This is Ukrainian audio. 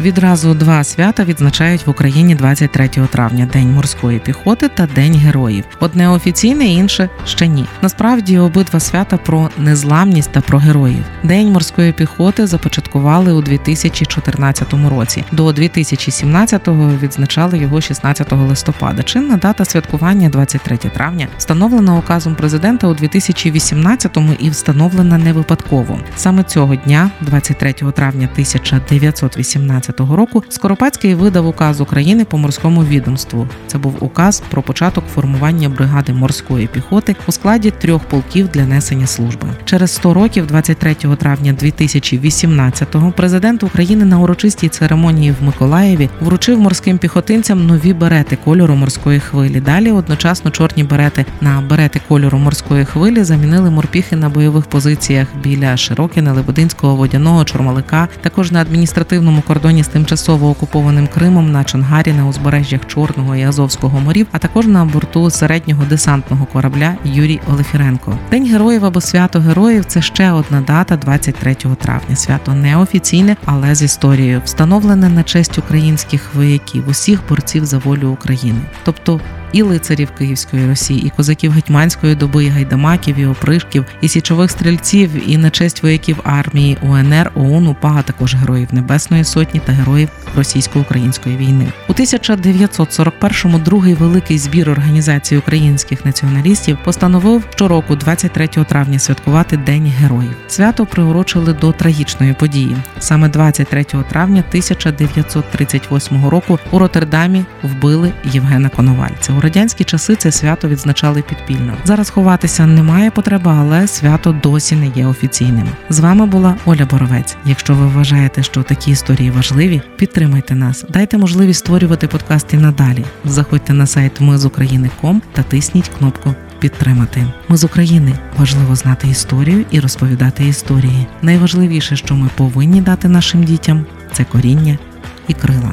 Відразу два свята відзначають в Україні 23 травня День морської піхоти та День героїв. Одне офіційне, інше ще ні. Насправді обидва свята про незламність та про героїв. День морської піхоти започаткували у 2014 році. До 2017-го відзначали його 16 листопада. Чинна дата святкування 23 травня встановлена указом президента у 2018-му і встановлена не випадково. Саме цього дня, 23 травня 1918 2015 року Скоропадський видав указ України по морському відомству. Це був указ про початок формування бригади морської піхоти у складі трьох полків для несення служби. Через 100 років, 23 травня 2018-го, президент України на урочистій церемонії в Миколаєві вручив морським піхотинцям нові берети кольору морської хвилі. Далі одночасно чорні берети на берети кольору морської хвилі замінили морпіхи на бойових позиціях біля Широкіна, Лебединського, водяного Чормалика, також на адміністративному кордоні з тимчасово окупованим Кримом на Чонгарі на узбережжях Чорного і Азовського морів, а також на борту середнього десантного корабля Юрій Олефіренко. День героїв або свято героїв це ще одна дата 23 травня. Свято неофіційне, але з історією, встановлене на честь українських вояків, усіх борців за волю України, тобто і лицарів Київської Росії, і козаків гетьманської доби, і гайдамаків, і опришків, і січових стрільців, і на честь вояків армії УНР, ОУН, УПА, також героїв Небесної Сотні та героїв російсько-української війни. У 1941-му другий великий збір організації українських націоналістів постановив щороку, 23 травня, святкувати День героїв. Свято приурочили до трагічної події. Саме 23 травня 1938 року у Роттердамі вбили Євгена Коновальця. У радянські часи це свято відзначали підпільно. Зараз ховатися немає потреби, але свято досі не є офіційним. З вами була Оля Боровець. Якщо ви вважаєте, що такі історії важливі, підтримайте нас, дайте можливість створювати подкасти надалі. Заходьте на сайт Ми з України.ком та тисніть кнопку. Підтримати ми з України важливо знати історію і розповідати історії. Найважливіше, що ми повинні дати нашим дітям, це коріння і крила.